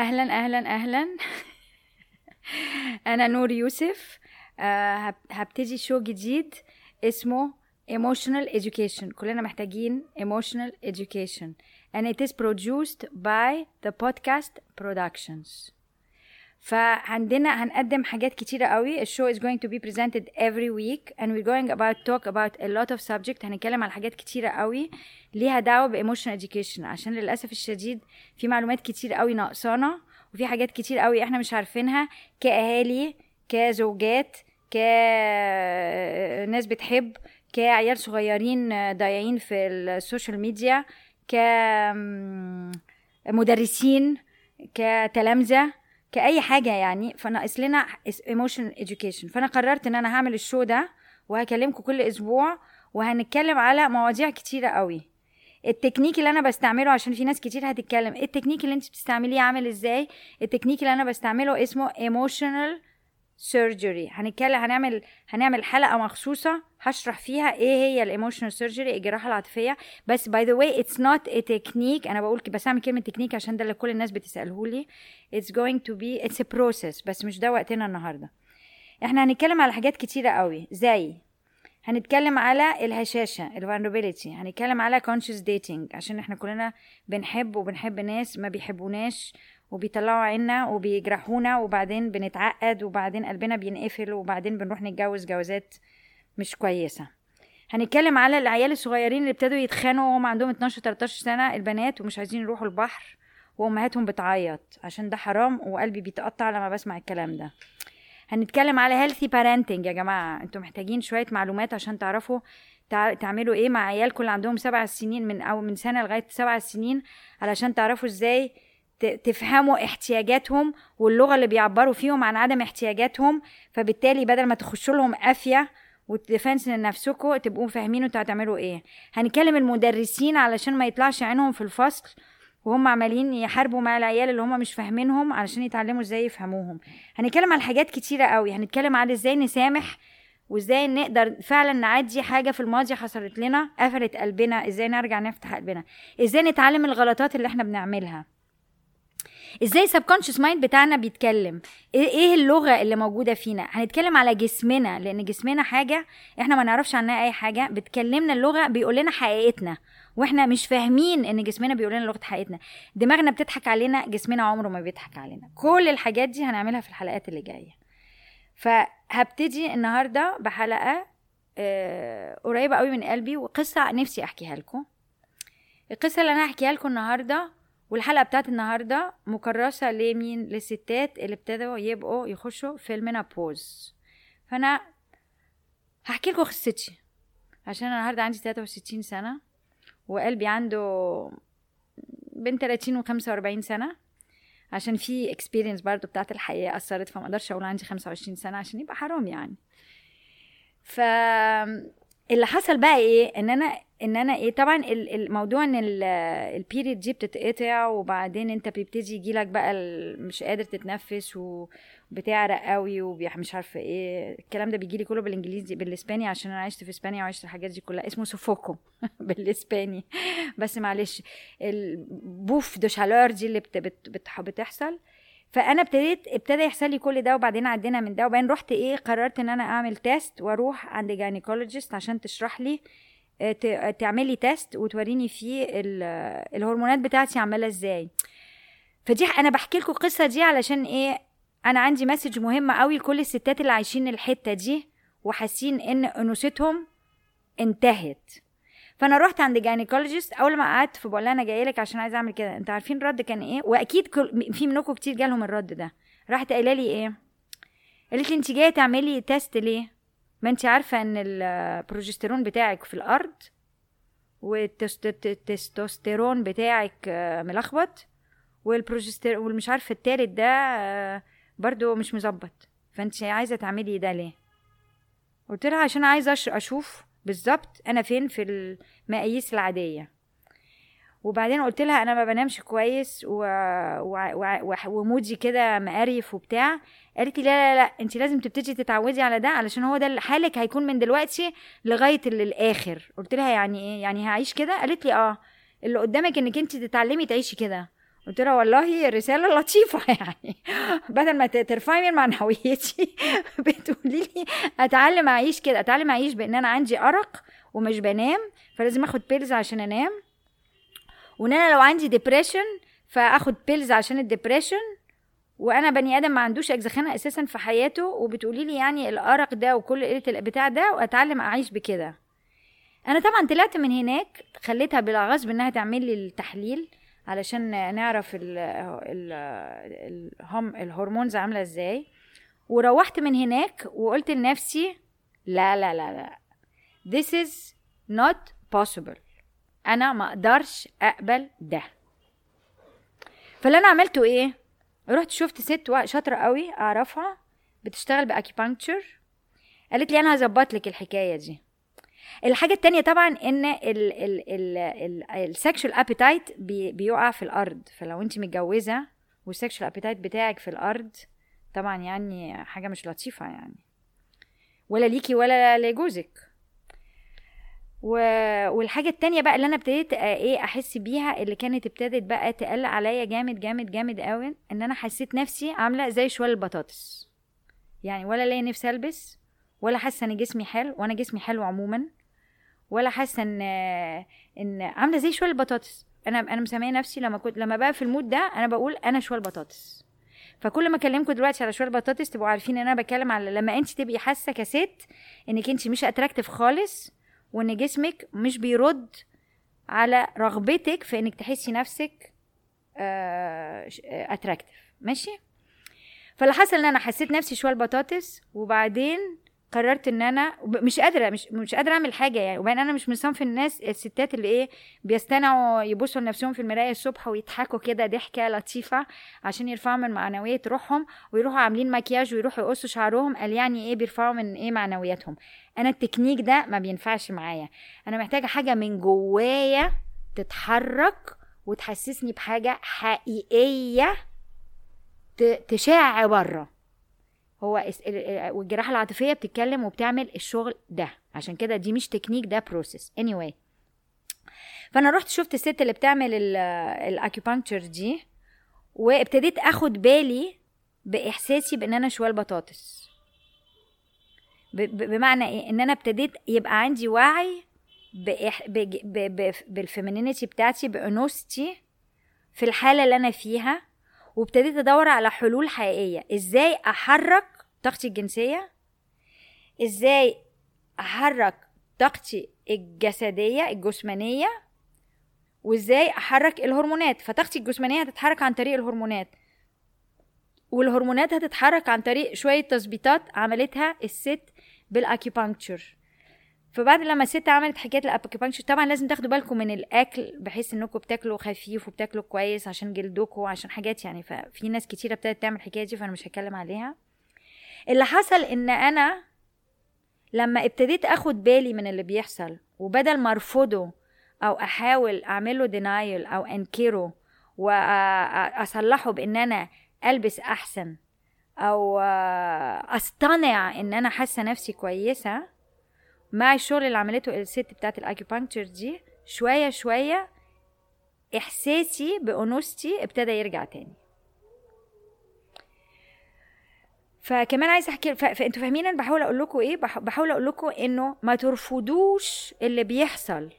أهلا أهلا أهلا أنا نور يوسف آه، هب- هبتدي شو جديد اسمه emotional education كلنا محتاجين emotional education and it is produced by the podcast productions فعندنا هنقدم حاجات كتيرة قوي. الشو is going to be presented every week and we're going about talk about a lot of subject. هنتكلم على حاجات كتيرة قوي. ليها دعوة ب emotional education. عشان للأسف الشديد في معلومات كتير قوي ناقصانا وفي حاجات كتير قوي إحنا مش عارفينها كأهالي كزوجات كناس بتحب كعيال صغيرين ضايعين في ال social media كمدرسين كتلامذة. كأي حاجة يعني فناقص لنا emotional education. فأنا قررت إن أنا هعمل ال show ده وهكلمكم كل أسبوع وهنتكلم على مواضيع كتيرة قوي. التكنيك اللي أنا بستعمله عشان في ناس كتير هتتكلم التكنيك اللي أنت بتستعمليه عامل إزاي؟ التكنيك اللي أنا بستعمله اسمه emotional surgery. هنتكلم هنعمل هنعمل حلقة مخصوصة هشرح فيها إيه هي ال emotional surgery الجراحة العاطفية. بس by the way it's not a technique أنا بقول بس اعمل كلمة تكنيك عشان ده اللي كل الناس بتساله لي it's going to be it's a process. بس مش ده وقتنا النهارده. إحنا هنتكلم على حاجات كتيرة قوي. زي هنتكلم على الهشاشة vulnerability. هنتكلم على conscious dating. عشان إحنا كلنا بنحب وبنحب ناس ما بيحبوناش وبيطلعوا عنا وبيجرحونا وبعدين بنتعقد وبعدين قلبنا بينقفل وبعدين بنروح نتجوز جوازات مش كويسة. هنتكلم على العيال الصغيرين اللي ابتدوا يتخانقوا وهم عندهم 12 13 سنة البنات ومش عايزين يروحوا البحر وأمهاتهم بتعيط عشان ده حرام وقلبي بيتقطع لما بسمع الكلام ده. هنتكلم على healthy parenting. يا جماعة أنتوا محتاجين شوية معلومات عشان تعرفوا تع- تعملوا إيه مع عيالكم اللي عندهم سبع سنين من أو من سنة لغاية سبع سنين علشان تعرفوا إزاي تفهموا احتياجاتهم واللغة اللي بيعبروا فيهم عن عدم احتياجاتهم فبالتالي بدل ما تخشوا لهم قافية والديفنس لنفسكم تبقوا فاهمين أنتوا هتعملوا إيه. هنكلم المدرسين علشان ما يطلعش عينهم في الفصل وهم عمالين يحاربوا مع العيال اللي هم مش فاهمينهم علشان يتعلموا إزاي يفهموهم. هنتكلم على حاجات كتيرة قوي هنتكلم على إزاي نسامح وازاي نقدر فعلا نعدي حاجة في الماضي حصلت لنا قفلت قلبنا إزاي نرجع نفتح قلبنا إزاي نتعلم الغلطات اللي إحنا بنعملها. إزاي subconscious مايند بتاعنا بيتكلم؟ إيه إيه اللغة اللي موجودة فينا؟ هنتكلم على جسمنا لأن جسمنا حاجة إحنا ما نعرفش عنها أي حاجة بتكلمنا اللغة بيقول لنا حقيقتنا وإحنا مش فاهمين إن جسمنا بيقول لنا لغة حقيقتنا. دماغنا بتضحك علينا جسمنا عمره ما بيضحك علينا. كل الحاجات دي هنعملها في الحلقات اللي جاية. فهبتدي النهارده بحلقة آه، قريبة قوي من قلبي وقصة نفسي أحكيها لكم. القصة اللي أنا هحكيها لكم النهارده والحلقة بتاعت النهارده مكرسة لمين؟ للستات اللي ابتدوا يبقوا يخشوا في المينابوز فأنا هحكي لكم قصتي عشان أنا النهارده عندي 63 سنة وقلبي عنده بين 30 و 45 سنة عشان في experience برضو بتاعت الحياة أثرت فما أقدرش أقول عندي 25 سنة عشان يبقى حرام يعني. ف اللي حصل بقى إيه؟ إن أنا إن أنا إيه؟ طبعا ال- الموضوع إن ال period دي بتتقطع وبعدين أنت بيبتدي يجيلك بقى مش قادر تتنفس وبتعرق قوي ومش عارفة إيه الكلام ده بيجيلي كله بالإنجليزي بالإسباني عشان أنا عشت في إسبانيا وعشت الحاجات دي كلها. اسمه sofoco بالإسباني. بس معلش ال bouffe de chaleur دي اللي بت بت بتحصل. فأنا ابتديت ابتدى يحصل لي كل ده وبعدين عدينا من ده وبعدين رحت إيه قررت إن أنا أعمل test وأروح عند gynecologist عشان تشرح لي آه، ت- تعملي test وتوريني فيه ال- الهرمونات بتاعتي عماله إزاي. فدي أنا بحكي لكم القصة دي علشان إيه أنا عندي message مهمه قوي لكل الستات اللي عايشين الحتة دي وحاسين إن أنوثتهم انتهت. فانا رحت عند gynecologist اول ما قعدت فبقول لها أنا جاية لك عشان عايزه اعمل كده. انت عارفين الرد كان إيه؟ واكيد كل في منكم كتير جالهم الرد ده. راحت قايله لي إيه؟ قالت لي انت جاية تعملي test ليه؟ ما انت عارفة ان البروجستيرون بتاعك في الأرض والتستوستيرون بتاعك آه، ملخبط وال progester والمش عارفة التالت ده آه، برضو مش مظبط. فانت عايزة تعملي ده ليه؟ قلت لها عشان عايزة أشوف بالظبط أنا فين؟ في المقاييس العادية. وبعدين قلت لها أنا ما بنامش كويس و... و... و... ومودي كده مقريف وبتاع. قالت لي لا لا لا أنت لازم تبتدي تتعودي على ده علشان هو ده حالك هيكون من دلوقتي لغاية ال- الآخر. قلت لها يعني إيه؟ يعني هعيش كده؟ قالت لي آه. اللي قدامك إنك أنت تتعلمي تعيشي كده. قلت لها والله رسالة لطيفة يعني. بدل ما ترفعي من معنويتي بتقولي لي أتعلم أعيش كده أتعلم أعيش بأن أنا عندي أرق ومش بنام فلازم آخد pills عشان أنام. وإن أنا لو عندي depression فآخد pills عشان ال depression وأنا بني آدم ما عندوش أجزخانة أساسا في حياته وبتقولي لي يعني الأرق ده وكل قلة البتاع ده وأتعلم أعيش بكده. أنا طبعا طلعت من هناك خليتها بلا غصب إنها تعمل لي التحليل. علشان نعرف ال ال الهرمونز عاملة إزاي. وروحت من هناك وقلت لنفسي لا لا لا لا. This is not possible. أنا ما أقدرش أقبل ده. فاللي أنا عملته إيه؟ رحت شفت ست شاطرة قوي أعرفها بتشتغل بأكيبانكتشر. قالت لي أنا هظبط لك الحكاية دي. الحاجة التانية طبعا إن ال sexual appetite بيقع في الأرض. فلو أنت متجوزة وال sexual appetite بتاعك في الأرض طبعا يعني حاجة مش لطيفة يعني. ولا ليكي ولا لجوزك. و... والحاجة التانية بقى اللي أنا ابتديت إيه أحس بيها اللي كانت ابتدت بقى تقل عليا جامد جامد جامد قوي إن أنا حسيت نفسي عاملة زي شوال البطاطس. يعني ولا ليا نفسي ألبس ولا حاسة إن جسمي حلو وأنا جسمي حلو عموما ولا حاسة إن إن عاملة زي شوال البطاطس. أنا أنا مسمية نفسي لما كنت لما بقى في ال mood ده أنا بقول أنا شوال بطاطس فكل ما اكلمكم دلوقتي على شوال بطاطس تبقوا عارفين إن أنا بتكلم على لما انت تبقي حاسة كست إنك انت مش attractive خالص وإن جسمك مش بيرد على رغبتك في إنك تحسي نفسك attractive ماشي؟ فاللي حصل إن أنا حسيت نفسي شوية البطاطس وبعدين قررت إن أنا مش قادرة مش مش قادرة أعمل حاجة يعني. وبعدين أنا مش من صنف الناس الستات اللي إيه بيستنعوا يبصوا لنفسهم في المراية الصبح ويضحكوا كده ضحكة لطيفة عشان يرفعوا من معنوية روحهم ويروحوا عاملين مكياج ويروحوا يقصوا شعرهم. قال يعني إيه بيرفعوا من إيه معنوياتهم. أنا التكنيك ده ما بينفعش معايا. أنا محتاجة حاجة من جوايا تتحرك وتحسسني بحاجة حقيقية تشع بره. هو والجراحة العاطفية بتتكلم وبتعمل الشغل ده. عشان كده دي مش تكنيك ده process anyway. فأنا رحت شفت الست اللي بتعمل ال acupuncture دي وابتديت أخد بالي بإحساسي بإن أنا شوال بطاطس بمعنى إيه؟ إن أنا ابتديت يبقى عندي وعي بإح... ب... ب... ب... بالفيمينينيتي بتاعتي بأنوثتي في الحالة اللي أنا فيها. وابتديت ادور على حلول حقيقية. إزاي احرك طاقتي الجنسية؟ إزاي احرك طاقتي الجسدية الجسمانية؟ وازاي احرك الهرمونات؟ فطاقتي الجسمانية هتتحرك عن طريق الهرمونات. والهرمونات هتتحرك عن طريق شوية تظبيطات عملتها الست بال acupuncture فبعد لما الست عملت حكايه ال acupuncture طبعا لازم تاخدوا بالكم من الأكل بحيث إنكم بتاكلوا خفيف وبتاكلوا كويس عشان جلدكم وعشان حاجات يعني. ففي ناس كتيرة ابتدت تعمل الحكاية دي فأنا مش هتكلم عليها. اللي حصل إن أنا لما ابتديت آخد بالي من اللي بيحصل وبدل ما أرفضه أو أحاول أعمله denial أو أنكره واصلحه بإن أنا ألبس أحسن أو أصطنع إن أنا حاسة نفسي كويسة مع الشغل اللي عملته الست بتاعت الاكيبانكتشر دي شوية شوية إحساسي بأنوثتي ابتدى يرجع تاني. فكمان عايزة أحكي فانتوا فاهمين أنا بحاول أقول لكم إيه؟ بحاول أقول لكم إنه ما ترفضوش اللي بيحصل.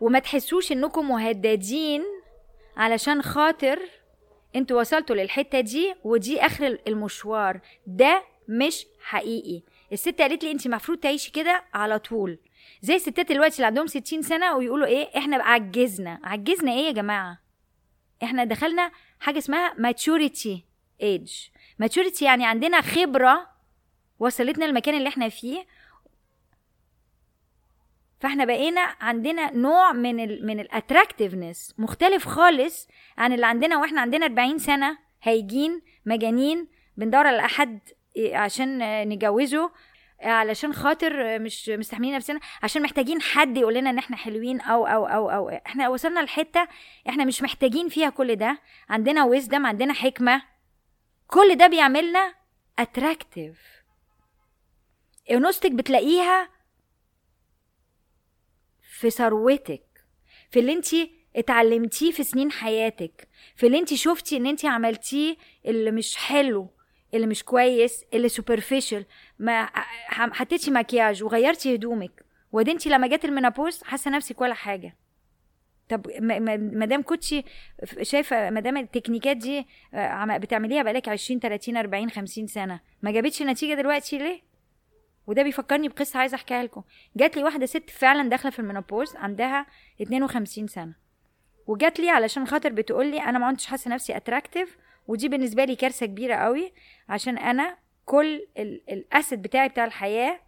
وما تحسوش إنكم مهددين علشان خاطر أنتوا وصلتوا للحتة دي ودي آخر المشوار. ده مش حقيقي. الست قالت لي انت المفروض تعيشي كده على طول. زي الستات دلوقتي اللي عندهم 60 سنة ويقولوا إيه إحنا عجزنا. عجزنا إيه يا جماعة؟ إحنا دخلنا حاجة اسمها maturity age maturity يعني عندنا خبرة وصلتنا المكان اللي إحنا فيه. فاحنا بقينا عندنا نوع من ال من ال attractiveness مختلف خالص عن اللي عندنا وإحنا عندنا 40 سنة. هايجين مجانين بندور على حد عشان نجوزه علشان خاطر مش مستحملين نفسنا عشان محتاجين حد يقول لنا إن إحنا حلوين أو أو أو أو إحنا وصلنا لحتة إحنا مش محتاجين فيها كل ده. عندنا wisdom عندنا حكمة. كل ده بيعملنا attractive انوثتك بتلاقيها في ثروتك في اللي انت اتعلمتيه في سنين حياتك في اللي انت شفتي إن انت عملتيه اللي مش حلو. اللي مش كويس اللي superficial ما حطيتي مكياج وغيرتي هدومك. ودي لما جت ال menopause حاسة نفسك ولا حاجة. طب ما دام كنتي شايفة ما دام التكنيكات دي آه، بتعمليها بقالك 20 30 40 50 سنة. ما جابتش نتيجة دلوقتي ليه؟ وده بيفكرني بقصة عايزة أحكيها لكم. جات لي واحدة ست فعلا داخلة في ال menopause عندها 52 سنة. وجات لي علشان خاطر بتقول لي أنا ما كنتش حاسة نفسي attractive ودي بالنسبة لي كارثة كبيرة قوي عشان أنا كل ال asset بتاعي بتاع الحياة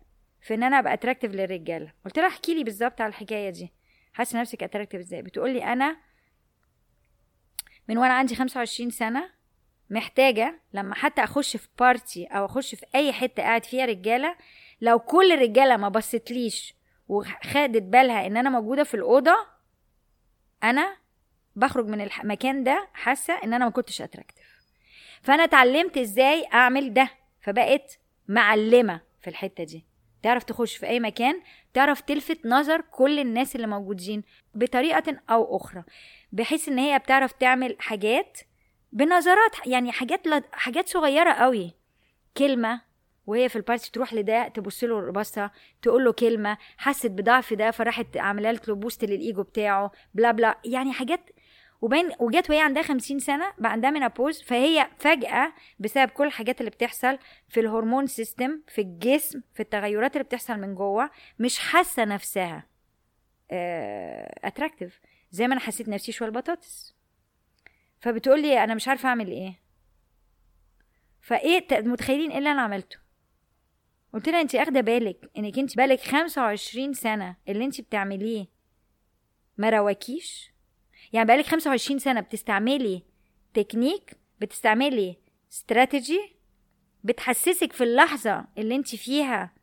في إن أنا أبقى attractive للرجالة. قلت لها احكي لي بالظبط على الحكاية دي. حاسة نفسك attractive إزاي؟ بتقول لي أنا من وأنا عندي 25 سنة محتاجة لما حتى أخش في party أو أخش في أي حتة قاعد فيها رجالة لو كل الرجالة ما بصتليش وخدت بالها إن أنا موجودة في الأوضة أنا بخرج من المكان ده حاسة إن أنا ما كنتش attractive فأنا اتعلمت إزاي أعمل ده فبقيت معلمة في الحتة دي. تعرف تخش في أي مكان تعرف تلفت نظر كل الناس اللي موجودين بطريقة أو أخرى بحيث إن هي بتعرف تعمل حاجات بنظرات يعني حاجات حاجات صغيرة قوي كلمة وهي في ال party تروح لده تبص له بصه تقول له كلمة حست بضعف ده فراحت عاملة له boost لل ego بتاعه بلا بلا يعني حاجات وبين وجت وهي عندها خمسين سنة بقى عندها menopause فهي فجأة بسبب كل الحاجات اللي بتحصل في ال hormone system في الجسم في التغيرات اللي بتحصل من جوه مش حاسة نفسها attractive آه، زي ما أنا حسيت نفسي شوية البطاطس. فبتقول لي أنا مش عارفة أعمل إيه. فإيه متخيلين إيه اللي أنا عملته؟ قلت لها انت أخدة بالك إنك انت بالك 25 سنة اللي انت بتعمليه ما رواكيش؟ يعني بقالك 25 سنة بتستعملي تكنيك بتستعملي استراتيجي بتحسسك في اللحظة اللي انت فيها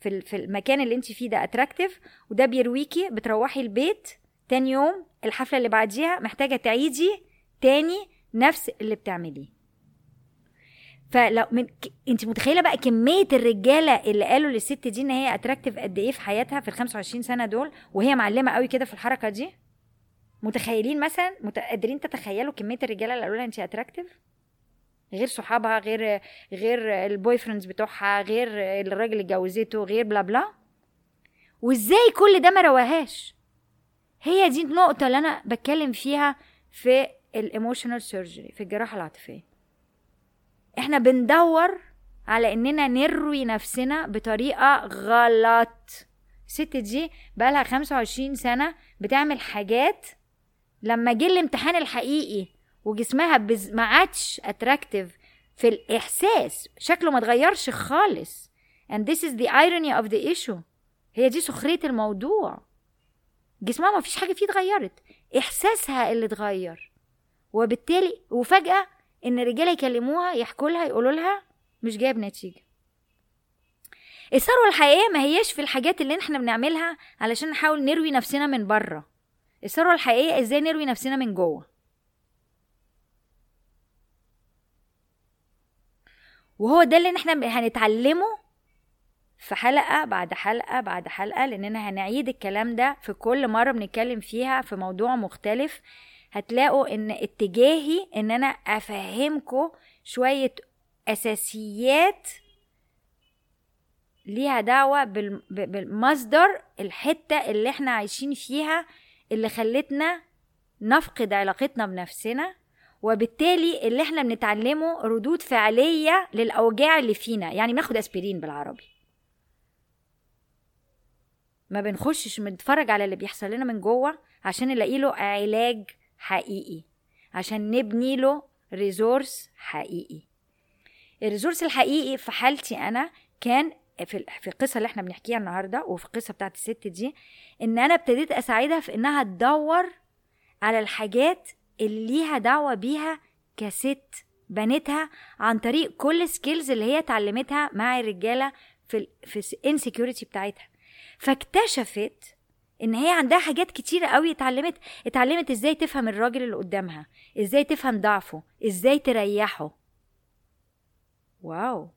في في المكان اللي انت فيه ده attractive وده بيرويكي بتروحي البيت تاني يوم الحفلة اللي بعديها محتاجة تعيدي تاني نفس اللي بتعمليه. فلو من ك... انت متخيلة بقى كمية الرجالة اللي قالوا للست دي إن هي attractive قد إيه في حياتها في ال 25 سنة دول وهي معلمة قوي كده في الحركة دي؟ متخيلين مثلا قادرين تتخيلوا كمية الرجالة اللي قالوا لها انت attractive غير صحابها غير غير ال boyfriends بتوعها غير الراجل اللي اتجوزته غير بلا بلا وإزاي كل ده ما رواهاش؟ هي دي النقطة اللي أنا بتكلم فيها في ال emotional surgery في الجراحة العاطفية. إحنا بندور على إننا نروي نفسنا بطريقة غلط. الست دي بقالها 25 سنة بتعمل حاجات لما جه الامتحان الحقيقي وجسمها بز... ما عادش اتراكتيف في الإحساس شكله ما اتغيرش خالص. And this is the irony of the issue. هي دي سخرية الموضوع. جسمها ما فيش حاجة فيه اتغيرت. إحساسها اللي اتغير. وبالتالي وفجأة إن الرجاله يكلموها يحكوا لها يقولوا لها مش جايب نتيجة. الثروة الحقيقية ما هياش في الحاجات اللي إحنا بنعملها علشان نحاول نروي نفسنا من بره. الثروة الحقيقية إزاي نروي نفسنا من جوه؟ وهو ده اللي إحنا هنتعلمه في حلقة بعد حلقة بعد حلقة لأننا هنعيد الكلام ده في كل مرة بنتكلم فيها في موضوع مختلف. هتلاقوا إن اتجاهي إن أنا افهمكم شوية أساسيات ليها دعوة بالمصدر الحتة اللي إحنا عايشين فيها اللي خلتنا نفقد علاقتنا بنفسنا وبالتالي اللي إحنا بنتعلمه ردود فعلية للأوجاع اللي فينا يعني بناخد أسبرين بالعربي. ما بنخشش بنتفرج على اللي بيحصل لنا من جوه عشان نلاقي له علاج حقيقي عشان نبني له resource حقيقي. ال resource الحقيقي في حالتي أنا كان في في القصة اللي إحنا بنحكيها النهارده وفي القصة بتاعت الست دي إن أنا ابتديت أساعدها في إنها تدور على الحاجات اللي ليها دعوة بيها كست بنتها عن طريق كل skills اللي هي اتعلمتها مع الرجالة في في ال insecurity بتاعتها. فاكتشفت إن هي عندها حاجات كتيرة قوي اتعلمت. اتعلمت إزاي تفهم الراجل اللي قدامها إزاي تفهم ضعفه إزاي تريحه. واو!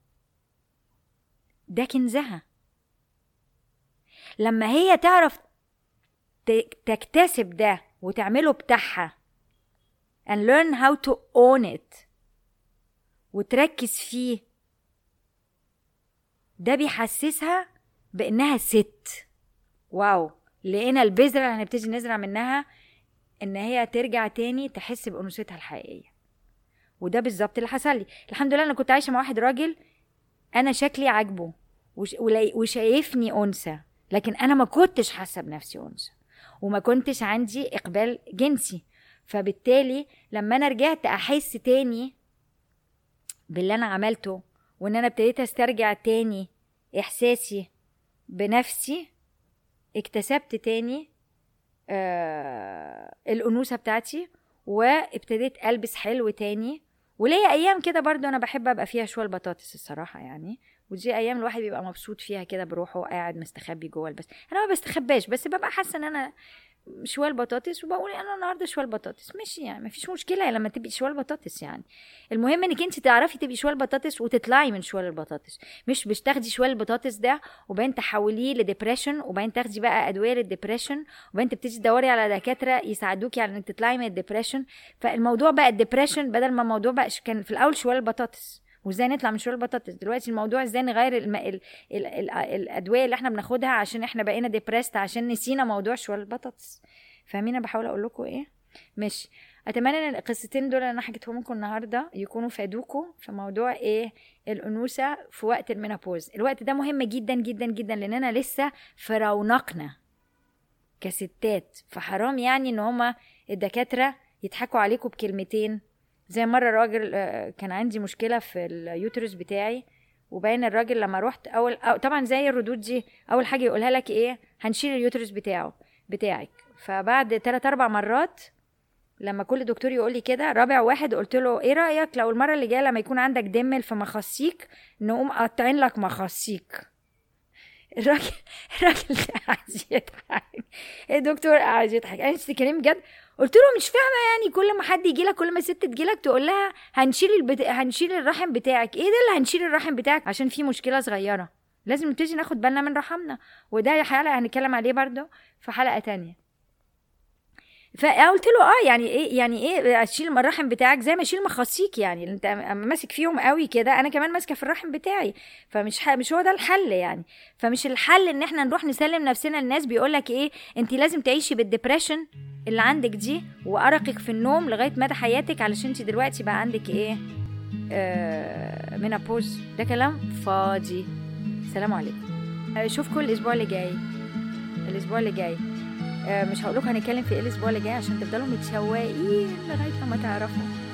ده كنزها. لما هي تعرف تكتسب ده وتعمله بتاعها and learn how to own it وتركز فيه ده بيحسسها بإنها ست. واو! لقينا البذرة اللي هنبتدي نزرع منها إن هي ترجع تاني تحس بأنوثتها الحقيقية. وده بالظبط اللي حصل لي. الحمد لله أنا كنت عايشة مع واحد راجل أنا شكلي عاجبه وش... وشايفني أنثى لكن أنا ما كنتش حاسة بنفسي أنثى وما كنتش عندي إقبال جنسي. فبالتالي لما أنا رجعت أحس تاني باللي أنا عملته وإن أنا ابتديت أسترجع تاني إحساسي بنفسي اكتسبت تاني آه الأنوثة بتاعتي وابتديت ألبس حلو تاني وليا أيام كده برضو أنا بحب أبقى فيها شوية البطاطس الصراحة يعني ودي أيام الواحد بيبقى مبسوط فيها كده بروحه قاعد مستخبي جوه البس. أنا ما بستخباش بس ببقى حاسة إن أنا شوال بطاطس وبقول أنا النهارده شوال بطاطس ماشي يعني مفيش مشكلة لما تبقي شوال بطاطس يعني. المهم إنك أنت تعرفي تبقي شوال بطاطس وتطلعي من شوال البطاطس. مش مش تاخدي شوال البطاطس ده وبعدين تحوليه ل depression وبعدين تاخدي بقى أدوية لل depression وبعدين تبتدي تدوري على دكاترة يساعدوكي على إنك تطلعي من ال depression فالموضوع بقى ال depression بدل ما الموضوع بقى كان في الأول شوال البطاطس. وازاي نطلع من شوال البطاطس. دلوقتي الموضوع إزاي نغير الم... ال... ال... ال... الأدوية اللي إحنا بناخدها عشان إحنا بقينا depressed عشان نسينا موضوع شوال البطاطس. فاهمين أنا بحاول أقول لكم إيه؟ ماشي. اتمنى ان القصتين دول اللي أنا حكيتهم لكم النهارده يكونوا فادوكم في موضوع إيه؟ الأنوثة في وقت المينابوز الوقت ده مهم جدا جدا جدا لأننا لسه في رونقنا. كستات. فحرام يعني إن هما الدكاترة يضحكوا عليكم بكلمتين زي مرة راجل آه، كان عندي مشكلة في اليوترس بتاعي وباين الراجل لما رحت أول أو طبعا زي الردود دي أول حاجة يقولها لك إيه هنشيل اليوترس بتاعه بتاعك. فبعد ثلاث أربع مرات لما كل دكتور يقول لي كده رابع واحد قلت له إيه رأيك لو المرة اللي جاية لما يكون عندك دمل في مخصيك نقوم قاطعين لك مخصيك؟ الراجل الراجل قاعد يضحك. الدكتور قاعد يضحك أنا بتتكلمي بجد. قلت له مش فاهمة يعني كل ما حد يجي لك كل ما ست تجي لك تقول لها هنشيل البت... هنشيل الرحم بتاعك. إيه ده اللي هنشيل الرحم بتاعك؟ عشان في مشكلة صغيرة. لازم نبتدي ناخد بالنا من رحمنا. وده حلقة هنتكلم عليه برضه في حلقة تانية. فقلت له آه يعني إيه يعني إيه أشيل الرحم بتاعك زي ما أشيل مخاصيك يعني أنت ماسك فيهم قوي كده أنا كمان ماسكة في الرحم بتاعي. فمش مش هو ده الحل يعني. فمش الحل إن إحنا نروح نسلم نفسنا للناس بيقول لك إيه أنت لازم تعيشي بالدبريشن اللي عندك دي وأرقك في النوم لغاية مدى حياتك علشان أنت دلوقتي بقى عندك إيه آه منابوز ده كلام فاضي. سلام عليكم. اشوفكم الأسبوع اللي جاي. الأسبوع اللي جاي. آه، مش هقول لكم هنتكلم في إيه الأسبوع اللي جاي عشان تفضلوا متشوقين لغاية لما تعرفوا.